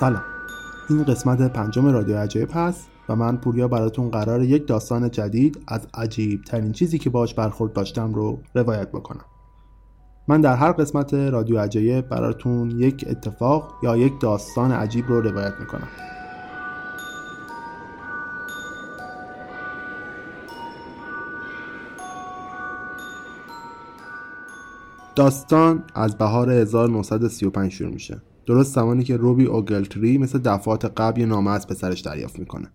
سلام. این قسمت پنجم رادیو عجایب هست و من پوریا براتون قرار یک داستان جدید از عجیب ترین چیزی که باش برخورد داشتم رو روایت بکنم. من در هر قسمت رادیو عجایب براتون یک اتفاق یا یک داستان عجیب رو روایت می‌کنم. داستان از بهار 1935 شروع میشه. درست زمانی که روبی اوگلتری مثل دفعات قبل یه نامه از پسرش دریافت می‌کنه.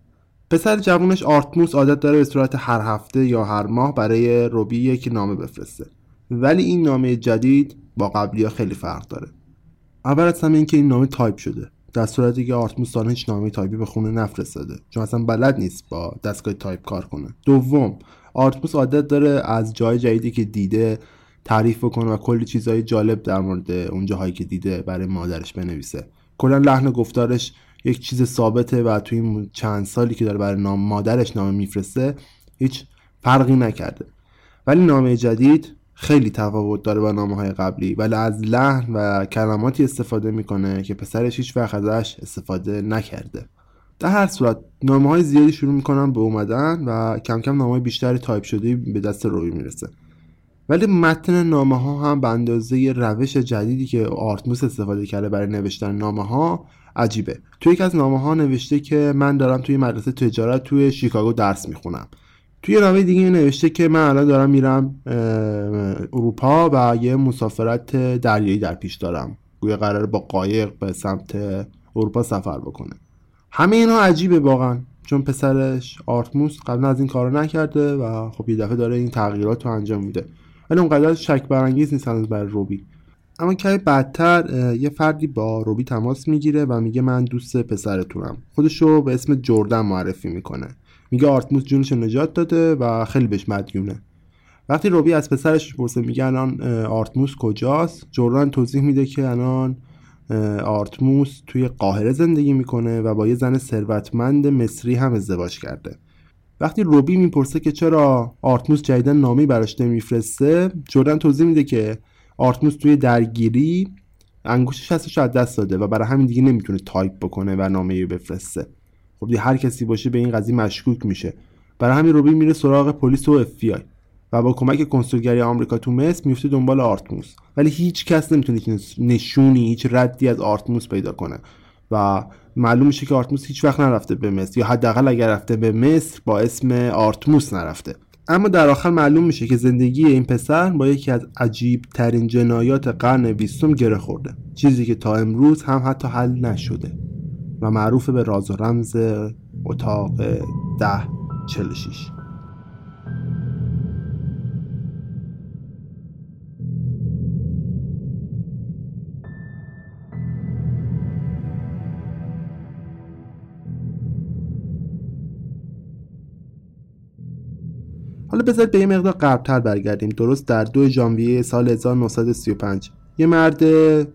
پسر جوونش آرتموس عادت داره به صورت هر هفته یا هر ماه برای روبی یک نامه بفرسته. ولی این نامه جدید با قبلی ها خیلی فرق داره. اول از همه اینکه این نامه تایپ شده. در صورتی که آرتموس سالن هیچ نامه تایپی به خونه نفرستاده. چون اصلا بلد نیست با دستگاه تایپ کار کنه. دوم آرتموس عادت داره از جای جدیدی که دیده تعریف بکنه و کلی چیزهای جالب در مورد اون جاهایی که دیده برای مادرش بنویسه. کلا لحن گفتارش یک چیز ثابته و توی این چند سالی که داره برای نام مادرش نامه میفرسته هیچ فرقی نکرده. ولی نامه جدید خیلی تفاوت داره با نامه های قبلی ولی از لحن و کلماتی استفاده می‌کنه که پسرش هیچ وقت ازش استفاده نکرده. در هر صورت نامه های زیادی شروع می‌کنن به اومدن و کم کم نامه بیشتری تایپ شده به دست روبی می‌رسه. ولی متن نامه ها هم به اندازه روش جدیدی که آرتموس استفاده کرده برای نوشتن نامه ها عجیبه. توی یک از نامه ها نوشته که من دارم توی مدرسه تجارت توی شیکاگو درس می‌خونم. توی نامه دیگه نوشته که من الان دارم میرم اروپا و یه مسافرت دریایی در پیش دارم. گویا قرار با قایق به سمت اروپا سفر بکنه. همه اینا عجیبه واقعا. چون پسرش آرتموس قبلا از این کارو نکرده و خب یه دفعه داره این تغییرات رو انجام میده. ولی اونقدر شک برانگیز نیست هنوز برای روبی. اما کمی بعدتر یه فردی با روبی تماس می‌گیره و میگه من دوست پسرتونم. خودش رو به اسم جردن معرفی می‌کنه. میگه آرتموس جونش نجات داده و خیلی بهش مدیونه. وقتی روبی از پسرش می‌پرسه میگه الان آرتموس کجاست؟ جردن توضیح میده که الان آرتموس توی قاهره زندگی می‌کنه و با یه زن ثروتمند مصری هم ازدواج کرده. وقتی روبی می‌پرسه که چرا آرتموس جدیدن نامه‌ای براش نمیفرسته جردن توضیح میده که آرتموس توی درگیری انگشت شستش از دست داده و برای همین دیگه نمی‌تونه تایپ بکنه و نامه بفرسته. خب هر کسی باشه به این قضیه مشکوک میشه. برای همین روبی میره سراغ پلیس و اف بی آی و با کمک کنسولگری آمریکا تو مصر میفته دنبال آرتموس. ولی هیچ کس نمی‌تونه نشونی هیچ ردی از آرتموس پیدا کنه و معلوم میشه که آرتموس هیچ وقت نرفته به مصر یا حداقل اگر رفته به مصر با اسم آرتموس نرفته. اما در آخر معلوم میشه که زندگی این پسر با یکی از عجیب ترین جنایات قرن بیستم گره خورده. چیزی که تا امروز هم حتی حل نشده و معروف به راز و رمز اتاق ده چلشیش حالا بذارید به یه مقدار قبلتر برگردیم. درست در دو ژانویه سال 1935 یه مرد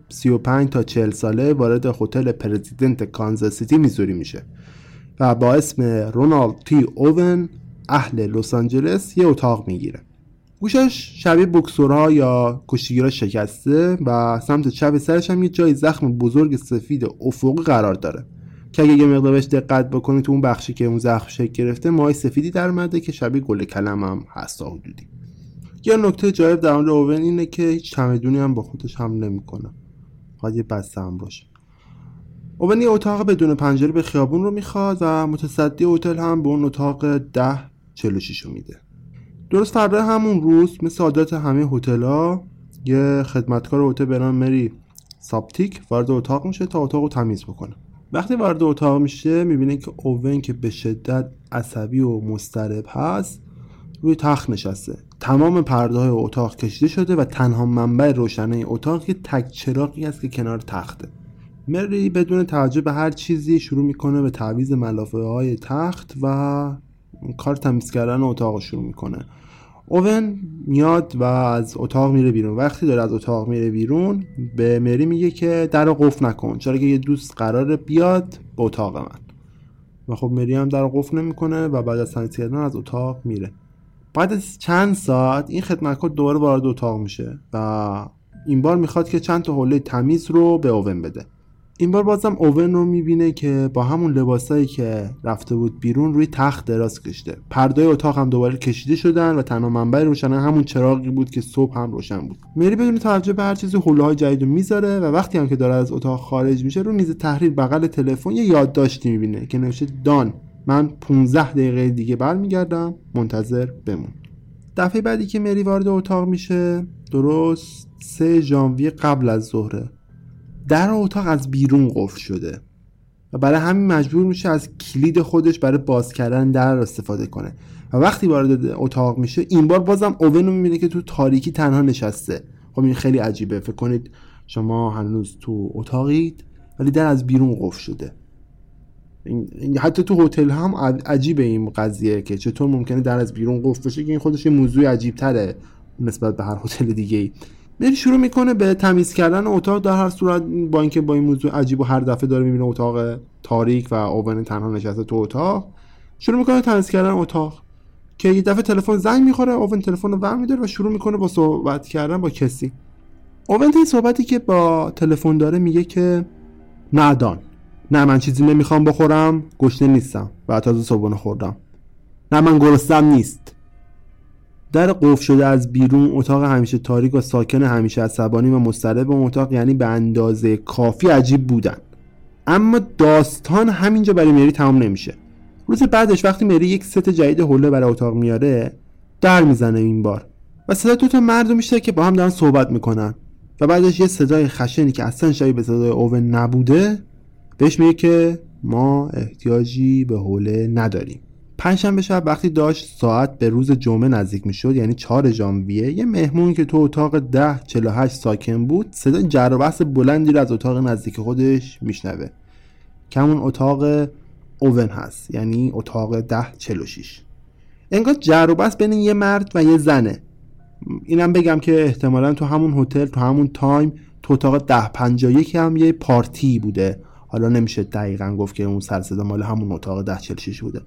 35 تا 40 ساله وارد هتل پرزیدنت کانزاس سیتی میزوری میشه و با اسم رونالد تی اوون اهل لس آنجلس یه اتاق می‌گیره. گوشش شبیه بکسورها یا کشتیگیرا شکسته و سمت چپ سرش هم یه جای زخم بزرگ سفید افقی قرار داره. که اگه یه مقدار بهش دقت بکنید تو اون بخشی که اون زخم شکل گرفته مای سفیدی در مده که شبیه گل کلم هم هست حدودی. یه نکته جالب در مورد اوون اینه که هیچ چمدونی هم با خودش هم نمی‌کنه. فقط یه بسته هم باشه. اوون یه اتاق بدون پنجره به خیابون رو می‌خواد و متصدی هتل هم به اون اتاق ده چلو رو میده. درست فردا همون روز مثل عادت همه هتل‌ها یه خدمتکار هتل به نام مری ساپتیک وارد اتاق میشه تا اتاق رو تمیز بکنه. وقتی وارد اتاق میشه می‌بینه که اوون که به شدت عصبی و مضطرب هست روی تخت نشسته. تمام پرده های اتاق کشیده شده و تنها منبع روشنه اتاق یه تک چراغی است که کنار تخته. مری بدون توجه به هر چیزی شروع می‌کنه به تعویز ملافه های تخت و کار تمیز کردن اتاق شروع می‌کنه. اوون میاد و از اتاق میره بیرون. وقتی داره از اتاق میره بیرون به مری میگه که در قفل نکن. چرا که یه دوست قراره بیاد به اتاق من. و خب مری هم در قفل نمی‌کنه و بعد از تمیز کردن از اتاق میره. بعد از چند ساعت این خدمتکار دوباره وارد اتاق میشه و این بار می‌خواد که چند تا حوله تمیز رو به اوون بده. این بار بازم اوون رو می‌بینه که با همون لباسایی که رفته بود بیرون روی تخت دراز کشیده پردای اتاق هم دوباره کشیده شدن و تنها منبع روشنه همون چراغی بود که صبح هم روشن بود. مری بدون توجه به هر چیزی حوله های جدید می‌ذاره و وقتی هم که داره از اتاق خارج میشه رو میز تحریر بغل تلفن یه یادداشتی می‌بینه که نوشته دان من 15 دقیقه دیگه برمیگردم منتظر بمون. دفعه بعدی که مری وارد اتاق میشه درست 3 ژانویه قبل از ظهره. در اتاق از بیرون قفل شده. و برای همین مجبور میشه از کلید خودش برای باز کردن در استفاده کنه. و وقتی وارد اتاق میشه این بار بازم اوون رو می‌بینه که تو تاریکی تنها نشسته. خب این خیلی عجیبه. فکر کنید شما هنوز تو اتاقید ولی در از بیرون قفل شده. حتی تو هتل هم عجیبه این قضیه که چطور ممکنه در از بیرون قفل بشه که این خودش یه موضوع عجیب تره نسبت به هر هتل دیگه ای میری شروع می‌کنه به تمیز کردن اتاق در هر صورت با اینکه با این موضوع عجیب و هر دفعه داره می‌بینه اتاق تاریک و اوون تنها نشسته تو اتاق. شروع می‌کنه تمیز کردن اتاق که یه دفعه تلفن زنگ می‌خوره اوون تلفن رو ور و شروع می‌کنه با صحبت کردن با کسی. اوون این صحبتی که با تلفن داره میگه که نه نه من چیزی نمی‌خوام بخورم گشنه نیستم و تازه صبحونه خوردم. نه من گرسنم نیست. در قفل شده از بیرون اتاق همیشه تاریک و ساکن همیشه عصبانی و مضطرب اتاق یعنی به اندازه کافی عجیب بودن. اما داستان همینجا برای مری تمام نمیشه. روز بعدش وقتی مری یک ست جدید حوله برای اتاق میاره در می‌زنه این بار و صدا دو تا مرد میشه که با هم دارن صحبت می‌کنن. و بعدش یه صدای خشنی که اصلا شبیه به صدای اوون نبوده بهش میگه که ما احتیاجی به حوله نداریم. پنجشنبه شب وقتی داشت ساعت به روز جمعه نزدیک می‌شد یعنی 4 ژانویه یه مهمون که تو اتاق 10 48 ساکن بود صدا جر بلندی رو از اتاق نزدیک خودش میشنوه. که همون اتاق اوون هست یعنی اتاق 10 46 انگار جر و بحث بین یه مرد و یه زنه. اینم بگم که احتمالا تو همون هتل تو همون تایم تو اتاق 10 51 هم یه پارتی بوده. حالا نمیشه دقیقا گفت که اون سر صدا مال همون اتاق 10 46 بوده.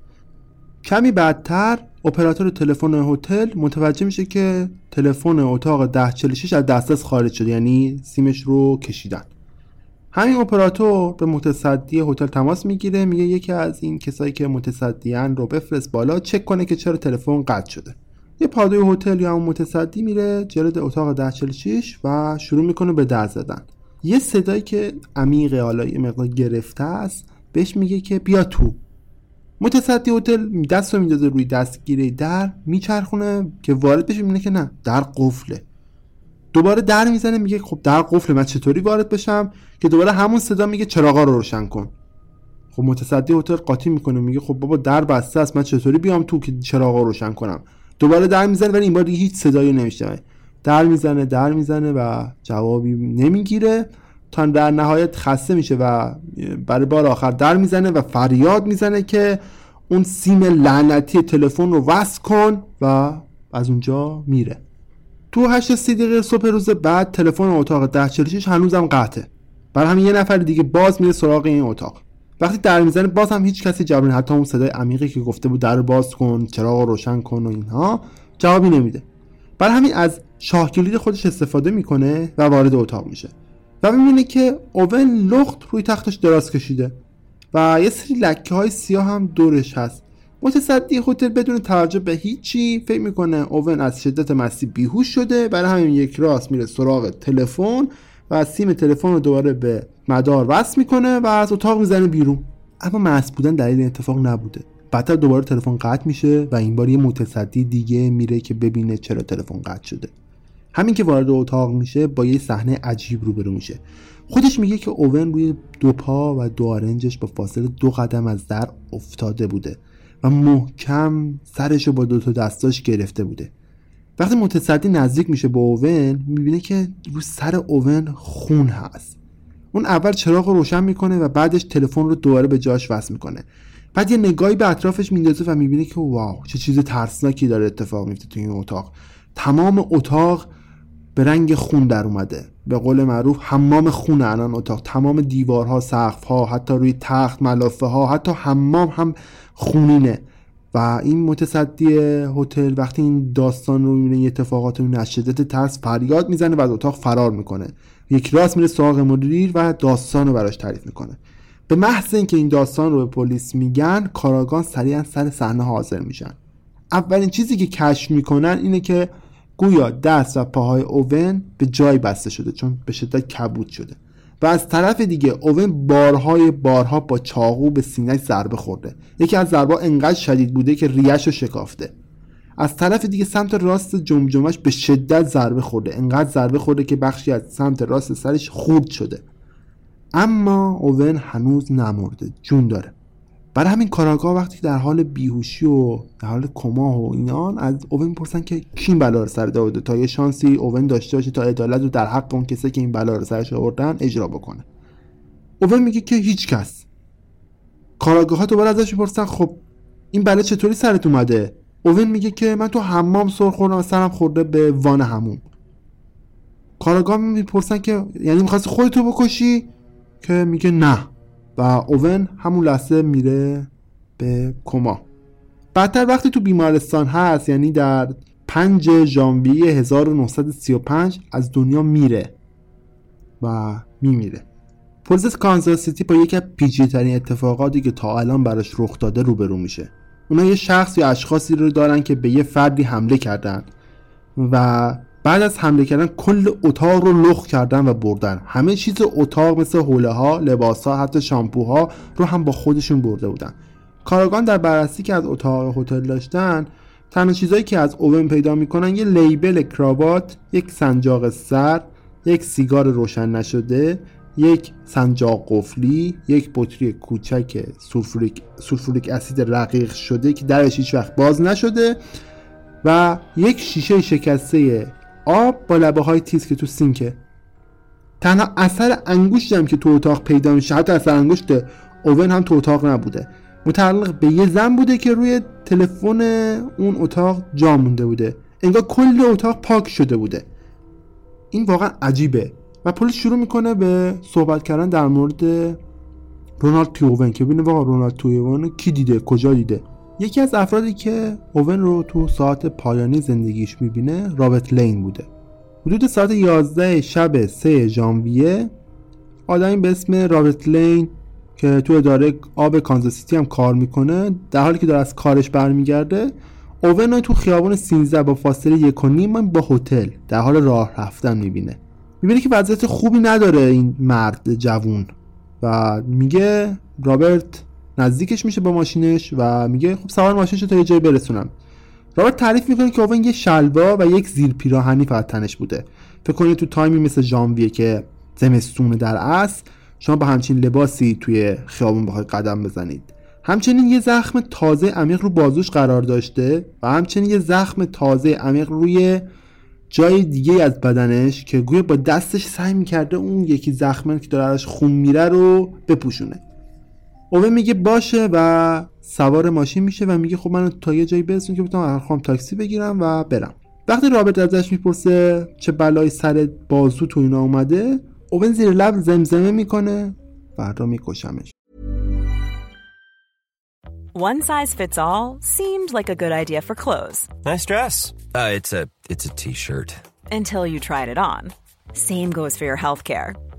کمی بعدتر اپراتور تلفن هتل متوجه میشه که تلفن اتاق 1046 از دسترس خارج شده یعنی سیمش رو کشیدن. همین اپراتور به متصدی هتل تماس می‌گیره میگه یکی از این کسایی که متصدیان رو بفرست بالا چک کنه که چرا تلفن قطع شده. یه پادوی هتل یا اون متصدی میره جلد اتاق 1046 و شروع می‌کنه به در زدن. یه صدایی که عمیق حالا یه مقدار گرفته است بهش میگه که بیا تو. متصدی هتل دست رو میندازه روی دستگیره در میچرخونه که وارد بشه می‌بینه که نه در قفله. دوباره در می‌زنه میگه خب در قفله من چطوری وارد بشم؟ که دوباره همون صدا میگه چراغا رو روشن کن. خب متصدی هتل قاطی می‌کنه میگه خب بابا در بسته است من چطوری بیام تو که چراغا رو روشن کنم؟ دوباره در می‌زنه ولی این بار دیگه هیچ صدایی نمیشنوه. در می‌زنه در می‌زنه و جوابی نمی‌گیره. تا در نهایت خسته میشه و برای بار آخر در می‌زنه و فریاد می‌زنه که اون سیم لعنتی تلفن رو وصل کن و از اونجا میره. تو هشت سی دقیقه صبح روز بعد تلفن اتاق ده چلوشش هنوزم قطعه. برای همین یه نفر دیگه باز میره سراغ این اتاق. وقتی در می‌زنه باز هم هیچ کسی جواب حتی اون صدای عمیقی که گفته بود در باز کن چراغ روشن کن و اینها جوابی نمیده. برای همین از شاه کلید خودش استفاده می‌کنه و وارد اتاق میشه. و می‌بینه که اوون لخت روی تختش دراز کشیده و یه سری لکه های سیاه هم دورش هست. متصدی هتل بدون توجه به هیچی فکر می‌کنه اوون از شدت مستی بیهوش شده. برای همین یک راست میره سراغ تلفن و سیم تلفن رو دوباره به مدار وصل می‌کنه و از اتاق می‌زنه بیرون. اما مست بودن دلیل اتفاق نبوده. بعدتر دوباره تلفن قطع میشه و این بار یه متصدی دیگه میره که ببینه چرا تلفن قطع شده. همین که وارد اتاق میشه با یه صحنه عجیب روبرو میشه. خودش میگه که اوون روی دو پا و دو آرنجش با فاصله دو قدم از در افتاده بوده و محکم سرش رو با دو تا دستاش گرفته بوده. وقتی متصدی نزدیک میشه به اوون می‌بینه که رو سر اوون خون هست. اون اول چراغ رو روشن می‌کنه و بعدش تلفن رو دوباره به جاش وصل می‌کنه. بعد یه نگاهی به اطرافش میندازه و می‌بینه که واو چه چیز ترسناکی داره اتفاق میفته تو این اتاق. تمام اتاق به رنگ خون در اومده. به قول معروف حمام خون الان اتاق تمام دیوارها سقفها حتی روی تخت ملافه ها حتی حمام هم خونینه. و این متصدی هتل وقتی این داستان رو می‌بینه اتفاقات رو از شدت ترس فریاد می‌زنه و از اتاق فرار می‌کنه. یک راست میره سراغ مدیر و داستان رو براش تعریف می‌کنه. به محض اینکه این داستان رو به پلیس میگن کاراگان سریعا سر صحنه حاضر میشن. اولین چیزی که کشف می‌کنن اینه که گویا دست و پاهای اوون به جای بسته شده چون به شدت کبود شده. و از طرف دیگه اوون بارهای بارها با چاقو به سینهش ضربه خورده. یکی از ضربا انقدر شدید بوده که ریش رو شکافته. از طرف دیگه سمت راست جمجمش به شدت ضربه خورده. انقدر ضربه خورده که بخشی از سمت راست سرش خورد شده. اما اوون هنوز نمرده جون داره. برای همین کاراگاه وقتی در حال بیهوشی و در حال کما و اینان از اوون می‌پرسن که کی بلا رو سر داده تا یه شانسی اوون داشته باشه تا عدالت رو در حق اون کسی که این بلا رو سرش آوردن اجرا بکنه. اوون میگه که هیچ کس. کاراگاه ها دوباره ازش می‌پرسن خب این بلا چطوری سرت اومده؟ اوون میگه که من تو حمام سر خوردم و سرم خورده به وان هموم کاراگاه می‌پرسن که یعنی می‌خواستی خودتو بکشی؟ که میگه نه. و اوون همون لحظه میره به کما. بعدتر وقتی تو بیمارستان هست یعنی در 5 ژانویه 1935 از دنیا میره و میمیره. پلیس کانزاس سیتی با یکی از پیچیده ترین اتفاقاتی که تا الان براش رخ داده روبرو میشه. اونا یه شخص یا اشخاصی رو دارن که به یه فردی حمله کردن و بعد از حمله کردن کل اتاق رو لخت کردن و بردن. همه چیز اتاق مثل حوله ها لباس ها حتی شامپوها رو هم با خودشون برده بودن. کارآگاها در بررسی که از اتاق هتل داشتن تنها چیزهایی که از اوون پیدا می‌کنن یه label کراوات یک سنجاق سر یک سیگار روشن نشده یک سنجاق قفلی یک بطری کوچک سولفوریک, سولفوریک اسید رقیق شده که درش هیچ وقت باز نشده و یک شیشه شکسته آب با لبه های تیز که تو سینکه. تنها اثر انگشت هم که تو اتاق پیدا میشه حتی اثر انگشت اوون هم تو اتاق نبوده. متعلق به یه زن بوده که روی تلفن اون اتاق جا مونده بوده. انگار کل اتاق پاک شده بوده. این واقعا عجیبه. و پلیس شروع می‌کنه به صحبت کردن در مورد رونالد تویوون که ببینه واقعا رونالد تویوون کی دیده کجا دیده. یکی از افرادی که اوون رو تو ساعت پایانی زندگیش می‌بینه رابرت لین بوده. حدود ساعت 11 شب 3 ژانویه آدمی به اسم رابرت لین که تو اداره آب کانزاسیتی هم کار می‌کنه در حالی که داره از کارش برمیگرده اوون تو خیابان 13 با فاصله یک و با هتل در حال راه رفتن می‌بینه. می‌بینه که وضعیت خوبی نداره این مرد جوون و میگه رابرت نزدیکش میشه با ماشینش و میگه خب سوار ماشینش تا یه جایی برسونم. رابرت تعریف می‌کنه که اوون یه شلوا و یک زیر پیراهنی فقط تنش بوده. فکر کنید تو تایمی مثل ژانویه که زمستون در اصل شما با همچین لباسی توی خیابون بخواید قدم بزنید. همچنین یه زخم تازه عمیق رو بازوش قرار داشته و همچنین یه زخم تازه عمیق روی جای دیگه از بدنش که گویا با دستش سعی می‌کرده اون یکی زخمه که داره ازش خون میره رو بپوشونه. اوون میگه باشه و سوار ماشین میشه و میگه خب من تا یه جایی برسون که بتونم خواهم تاکسی بگیرم و برم وقتی رابرت ازش می‌پرسه چه بلایی سر بازو تو اینا اومده اوون زیر لب زمزمه می‌کنه فردا میکشمش One size fits all seemed like a good idea for clothes. Nice dress. Uh, it's a it's a t-shirt. Until you tried it on. Same goes for your healthcare.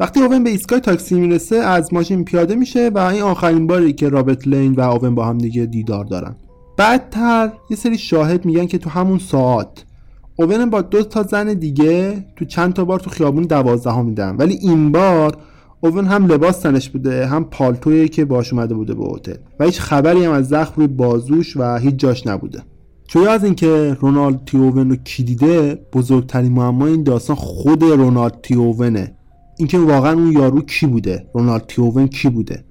وقتی اوون به ایستگاه تاکسی می‌رسه از ماشین پیاده میشه و این آخرین باری که رابرت لین و اوون با هم دیگه دیدار دارن. بعدتر یه سری شاهد میگن که تو همون ساعت اوون با دو تا زن دیگه تو چند تا بار تو خیابون دوازده میدن. ولی این بار اوون هم لباس تنش بوده هم پالتویی که باش اومده بوده به هتل و هیچ خبری هم از زخم روی بازوش و هیچ جاش نبوده. جویا از اینکه رونالد تیوون رو کی دیده بزرگترین معما این داستان خود رونالد تیوونه اینکه واقعا اون یارو کی بوده؟ رونالد تیوون کی بوده؟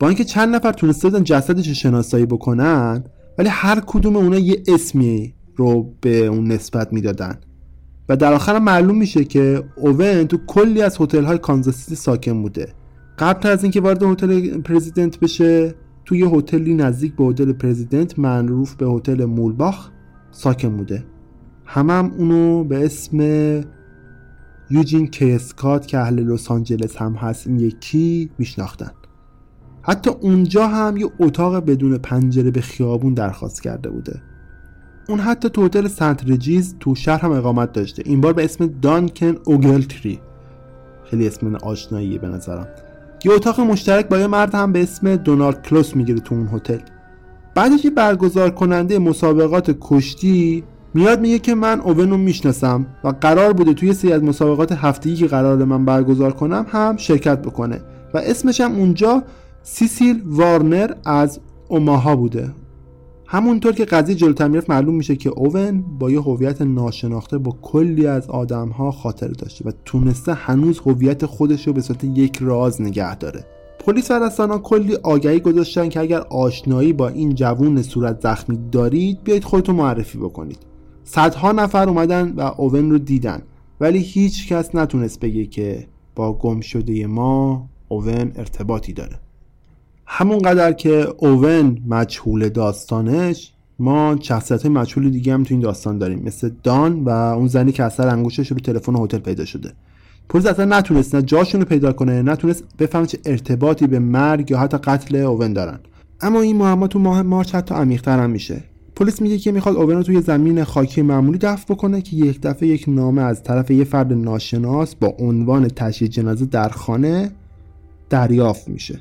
با اینکه چند نفر تونسته بودن جسدش رو شناسایی بکنن ولی هر کدوم اونا یه اسمی رو به اون نسبت می‌دادن. و در آخر معلوم میشه که اوون تو کلی از هتل های کانزاس ساکن بوده. قبل از اینکه وارد هتل پرزیدنت بشه توی یه هتلی نزدیک به هتل پرزیدنت معروف به هتل مولباخ ساکن بوده. همم هم اونو به اسم یوجین کیسکات که اهل لس آنجلس هم هست این یکی میشناختن. حتی اونجا هم یه اتاق بدون پنجره به خیابون درخواست کرده بوده. اون حتی تو هتل سنت رجیز تو شهر هم اقامت داشته. این بار به اسم دانکن اوگلتری. خیلی اسم آشناییه به نظرم. یه اتاق مشترک با یه مرد هم به اسم دونالد کلوس می‌گیره تو اون هتل. بعدش یه برگزار کننده مسابقات کشتی میاد میگه که من اوون رو می‌شناسم و قرار بوده توی سری از مسابقات هفتگی که قرار من برگزار کنم هم شرکت بکنه. و اسمش هم اونجا سیسیل وارنر از اوماها بوده. همونطور که قضیه جلوتر می‌رفت معلوم میشه که اوون با یه هویت ناشناخته با کلی از آدمها خاطره داشته و تونسته هنوز هویت خودش رو به صورت یک راز نگه داره. پلیس و رسانه کلی آگهی گذاشتن که اگر آشنایی با این جوون صورت زخمی دارید بیایید خودتون معرفی بکنید. صدها نفر اومدن و اوون رو دیدن. ولی هیچ کس نتونست بگه که با گم شده ما اوون ارتباطی داره. همونقدر که اوون مجهول داستانش ما شخصیت مجهول دیگه هم تو این داستان داریم. مثل دان و اون زنی که اثر انگوشش رو تلفن هتل پیدا شده. پلیس اصلا نتونست نه جاشون رو پیدا کنه نتونست بفهمه چه ارتباطی به مرگ یا حتی قتل اوون دارن. اما این معما تو ماه مارچ حتی عمیق‌تر هم میشه. پلیس میگه که می‌خواد اوون رو توی زمین خاکی معمولی دفن بکنه که یک دفعه یک نامه از طرف یه فرد ناشناس با عنوان تشییع جنازه در خانه دریافت میشه.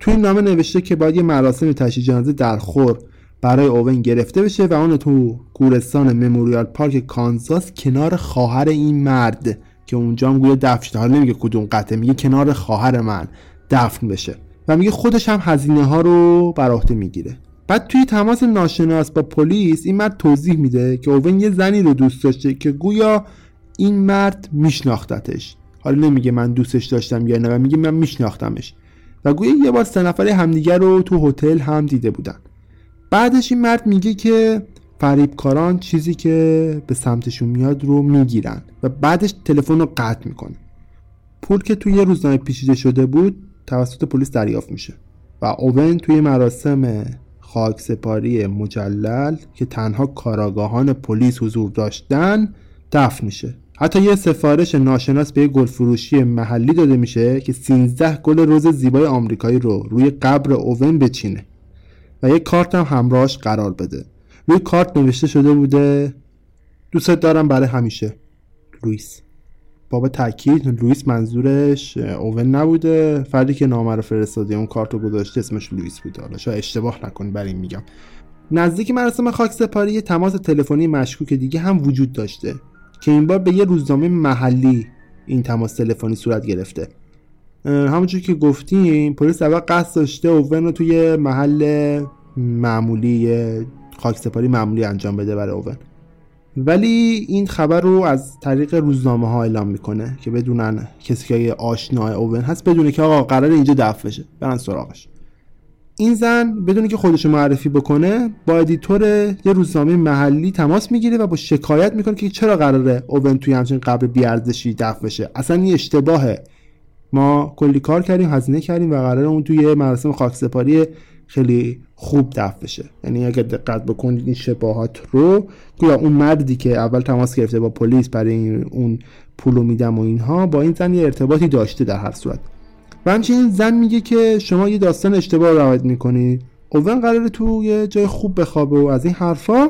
توی این نامه نوشته که باید یه مراسم تشییع جنازه در خور برای اوون گرفته بشه و اون تو گورستان مموریال پارک کانزاس کنار خواهر این مرد که اونجا هم گویا دفن شده. حالا نمیگه کدوم قطعه میگه کنار خواهر من دفن بشه. و میگه خودش هم هزینه ها رو بر عهده می‌گیره. بعد توی تماس ناشناس با پلیس این مرد توضیح میده که اوون یه زنی رو دوست داشته که گویا این مرد میشناختتش. حالا نمیگه من دوستش داشتم یا نه و میگه من میشناختمش. و گویا یه بار سه نفره همدیگه رو تو هتل هم دیده بودن. بعدش این مرد میگه که فریبکاران چیزی که به سمتشون میاد رو می‌گیرن و بعدش تلفن رو قطع می‌کنه. پول که توی یه روزنامه پیچیده شده بود توسط پلیس دریافت میشه. و اوون توی مراسم خاک سپاری مجلل که تنها کاراگاهان پلیس حضور داشتن دفن میشه. حتی یه سفارش ناشناس به گل فروشی محلی داده میشه که 13 گل روز زیبای آمریکایی رو روی قبر اوون بچینه و یه کارت هم همراهش قرار بده. روی کارت نوشته شده بوده دوستت دارم برای همیشه لوئیس. بابا تاکید لوئیس منظورش اوون نبوده. فردی که نامه رو فرستاده اون کارتو گذاشته اسمش لوئیس بوده حالا شاید اشتباه نکنی برای این میگم. نزدیک مراسم خاک سپاری یه تماس تلفنی مشکوک دیگه هم وجود داشته که این بار به یه روزنامه محلی این تماس تلفنی صورت گرفته. همونجور که گفتیم پلیس اول قصد داشته اوون رو توی محل معمولی خاک سپاری معمولی انجام بده برای اوون. ولی این خبر رو از طریق روزنامه ها اعلام می‌کنه که بدونن کسی که آشنای اوون هست بدونه که آقا قرار اینجا دفن بشه. برن سراغش. این زن بدون اینکه خودش معرفی بکنه با editor یه روزنامه محلی تماس می‌گیره و با شکایت می‌کنه که چرا قراره اوون توی همچین قبر بیارزشی دفن بشه. اصلا این اشتباهه. ما کلی کار کردیم هزینه کردیم و قرار اون توی مراسم خاکسپاری خیلی خوب دفن بشه. یعنی اگر دقت بکنید این شباهت رو گویا اون مردی که اول تماس گرفته با پلیس برای اون پولو میدم و اینها با این زن یه ارتباطی داشته در هر صورت. و همچنین زن میگه که شما یه داستان اشتباه روایت می‌کنید. اوون قراره تو یه جای خوب بخوابه و از این حرفا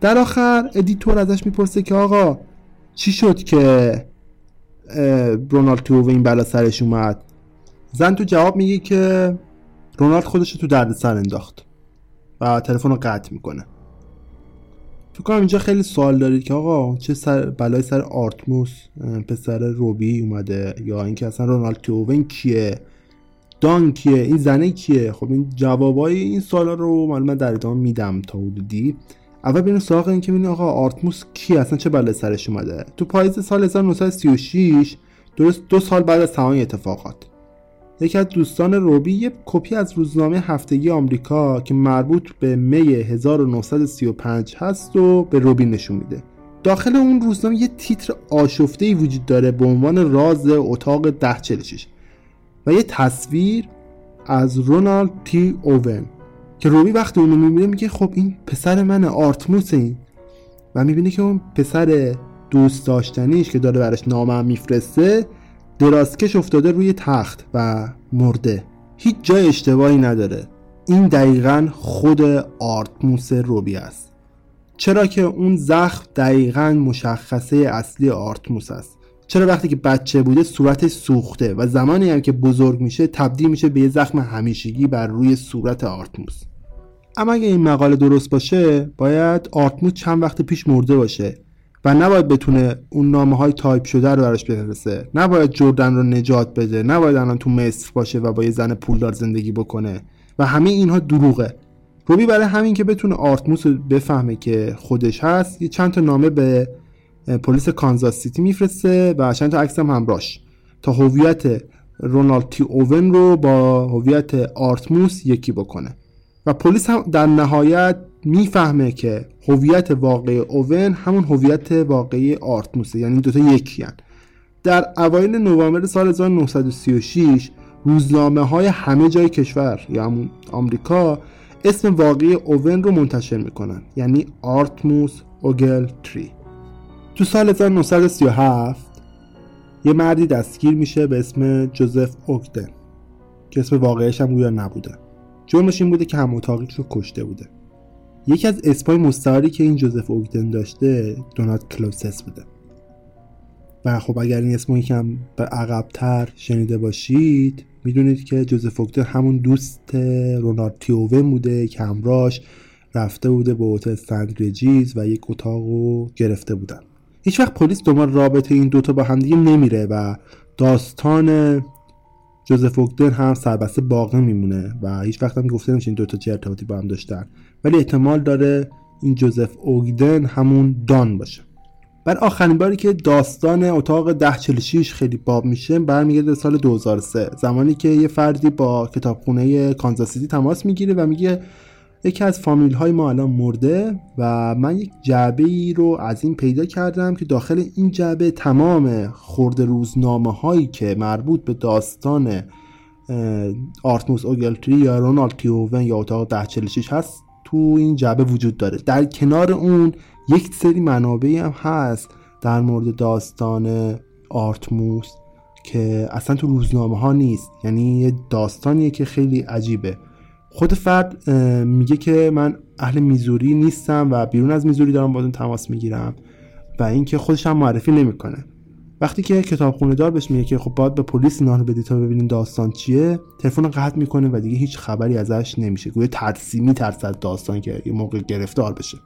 در آخر editor ازش می‌پرسه که آقا چی شد که رونالد تو این بلا سرش اومد؟ زن تو جواب میگه که رونالد خودش تو درد سر انداخت و تلفن رو قطع می‌کنه. فکر کنم اینجا خیلی سوال دارید که آقا چه سر بلای سر آرتموس پسر روبی اومده یا اینکه اصلا رونالد توون کیه؟ دان کیه؟ این زنه کیه؟ خب این جوابای این سوالا رو من در ادامه میدم تا حدودی. اول بریم سراغ این که آقا آرتموس کی اصلا چه بلای سرش اومده؟ تو پاییز سال 1936 درست دو سال بعد از تمام اتفاقات. یکی از دوستان روبی یه کپی از روزنامه هفتگی آمریکا که مربوط به می 1935 هست و به روبی نشون میده. داخل اون روزنامه یه تیتر آشفته ای وجود داره به عنوان راز اتاق 1046 و یه تصویر از رونالد تی اوون که روبی وقتی اونو می‌بینه میگه خب این پسر من آرتموس این و می‌بینه که اون پسر دوست داشتنیش که داره برش نامه میفرسته درازکش افتاده روی تخت و مرده. هیچ جای اشتباهی نداره. این دقیقا خود آرتموس روبی است. چرا که اون زخم دقیقا مشخصه اصلی آرتموس است. چرا وقتی که بچه بوده صورتش سوخته و زمانی هم که بزرگ میشه تبدیل میشه به یه زخم همیشگی بر روی صورت آرتموس. اما اگه این مقاله درست باشه باید آرتموس چند وقت پیش مرده باشه. و نباید بتونه اون نامه های تایپ شده رو براش بفرسته. نباید جردن رو نجات بده. نباید الان تو مصر باشه و با یه زن پولدار زندگی بکنه. و همه اینها دروغه. روبی برای همین که بتونه آرتموس بفهمه که خودش هست یه چند تا نامه به پلیس کانزاس سیتی میفرسته و چند تا عکس هم همراش تا هویت رونالد تی اوون رو با هویت آرتموس یکی بکنه. و پلیس هم در نهایت می‌فهمه که هویت واقعی اوون همون هویت واقعی آرتموسه یعنی دوتا یکی هن. در اوایل نوامبر سال 1936 روزنامه های همه جای کشور یا همون آمریکا اسم واقعی اوون رو منتشر می‌کنن یعنی آرتموس اوگل تری. تو سال 1937 یه مردی دستگیر میشه به اسم جوزف اوگدن که اسم واقعیش هم گویا نبوده. جرمش این بوده که هم اتاقیش رو کشته بوده. یکی از اسمای مستعاری که این جوزف اوگدن داشته دونالد کلسو بوده. و خب اگر این اسم یکم به عقبتر شنیده باشید می‌دونید که جوزف اوگدن همون دوست رونالد تی اوون بوده که همراش رفته بوده به هتل سنت رجیز و یک اتاق رو گرفته بودن. هیچ وقت پلیس دنبال رابطه این دوتا با همدیگه نمیره و داستان جوزف اوگدن هم سربسته باقی میمونه و هیچ وقت هم گفته نمیشه این دوتا چه ارتباطی با هم داشتن. ولی احتمال داره این جوزف اوگدن همون دان باشه. بر آخرین باری که داستان اتاق 1046 خیلی باب میشه برمیگرده سال 2003 زمانی که یه فردی با کتابخونه کانزاسیتی تماس می‌گیره و میگه یکی از فامیل های ما الان مرده و من یک جعبه ای رو از این پیدا کردم که داخل این جعبه تمام خورده روزنامه هایی که مربوط به داستان آرتموس اوگلتری یا رونالد تیوون یا اتاق 1046 هست تو این جعبه وجود داره. در کنار اون یک سری منابعی هم هست در مورد داستان آرتموس که اصلا تو روزنامه ها نیست. یعنی یه داستانیه که خیلی عجیبه. خود فرد میگه که من اهل میزوری نیستم و بیرون از میزوری دارم با تماس می‌گیرم و اینکه خودش هم معرفی نمی‌کنه. وقتی که کتابخونه دار بهش میگه که خب باید به پلیس اینا رو بدی تا ببینیم داستان چیه تلفن قطع می‌کنه و دیگه هیچ خبری ازش نمیشه. گویا ترسی میترسه از داستان که یه موقع گرفتار بشه.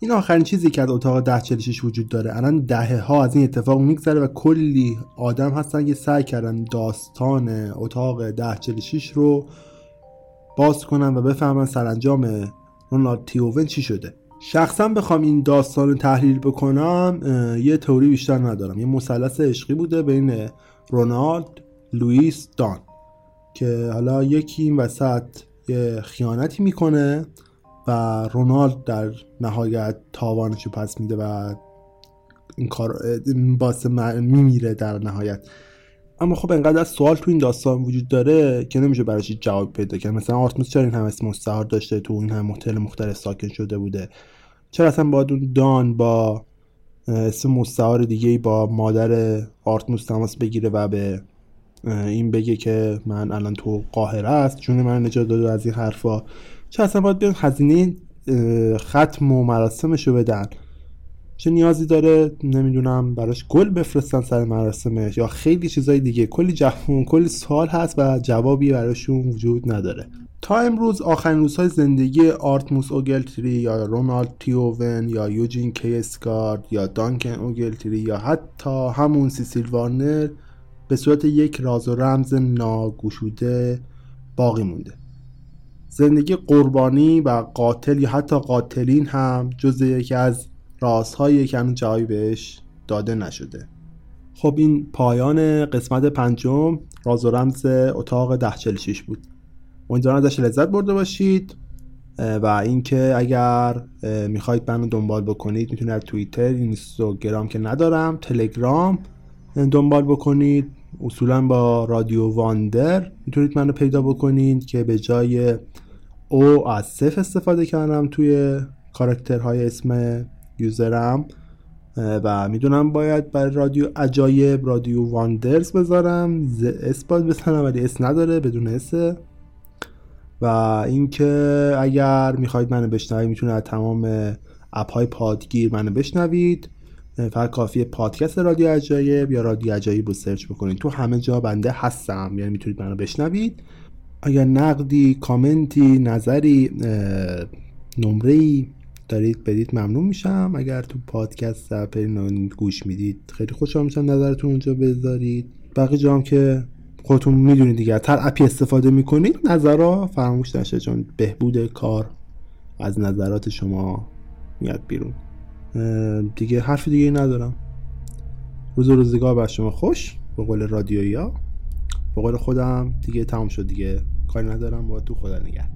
این آخرین چیزی که از اتاق ده چلشش وجود داره. الان دهه ها از این اتفاق میگذره و کلی آدم هستن که سعی کردن داستان اتاق ده چلشش رو باز کنن و بفهمن سرانجام رونالد تیوون چی شده. شخصا بخوام این داستان تحلیل بکنم یه توری بیشتر ندارم. یه مثلث عشقی بوده بین رونالد لوئیس دان که حالا یکی این وسط یه خیانتی می‌کنه و رونالد در نهایت تاوانش پس میده و این کار باعث میمیره در نهایت. اما خب انقدر از سوال تو این داستان وجود داره که نمیشه براش جواب پیدا کرد مثلا آرتموس چرا این همه اسم مستعار داشته تو این هم هتل مختلف ساکن شده بوده؟ چرا اصلا باید اون دان با اسم مستعار دیگه با مادر آرتموس تماس بگیره و به این بگه که من الان تو قاهره است چون من نجات داده از این حرفا. چه اصلا باید بیان هزینه ختم و مراسمشو بدن؟ چه نیازی داره نمی‌دونم براش گل بفرستن سر مراسمش یا خیلی چیزای دیگه. کلی جوون کلی سوال هست و جوابی براشون وجود نداره. تا امروز آخرین روزهای زندگی آرتموس اوگلتری یا رونالد تیوون یا یوجین کیسکارد یا دانکن اوگلتری یا حتی همون سیسیل وارنر به صورت یک راز و رمز ناگوشوده باقی مونده. زندگی قربانی و قاتل یا حتی قاتلین هم جز یکی از رازهایی که هنوز جایی بهش داده نشده. خب این پایان قسمت پنجم راز و رمز اتاق ده شیش بود. امیدوارم ازش لذت برده باشید. و اینکه اگر می‌خواید منو دنبال بکنید می‌تونید از توییتر اینستاگرام که ندارم تلگرام دنبال بکنید. اصولا با رادیو Wonder می‌تونید منو پیدا بکنید که به جای O از صفر استفاده کردم توی کاراکترهای اسم user م و می‌دونم باید برای رادیو عجایب رادیو Wonders بذارم S باید بزنم ولی S نداره بدون S ه و اینکه اگر می‌خواید منو بشنوید می‌تونه از تمام app های پادگیر منو بشنوید. فقط کافیه پادکست رادیو عجایب یا رادیو عجایب رو search بکنید. تو همه جا بنده هستم یعنی می‌تونید منو بشنوید. اگر نقدی کامنتی نظری نمره دارید بدید ممنون میشم. اگر تو پادکست اپل گوش می‌دید خیلی خوشحال میشم نظرتون اونجا بذارید. بقیه جام که خودتون می‌دونید دیگه. تر اپی استفاده می‌کنید نظرها فراموش نشه چون بهبود کار از نظرات شما میاد بیرون. دیگه حرف دیگه ندارم. روز و روزگار بر شما خوش. به قول رادیویی ها به قول خودم دیگه تمام شد دیگه. کاری ندارم. با تو خدا نگهدار.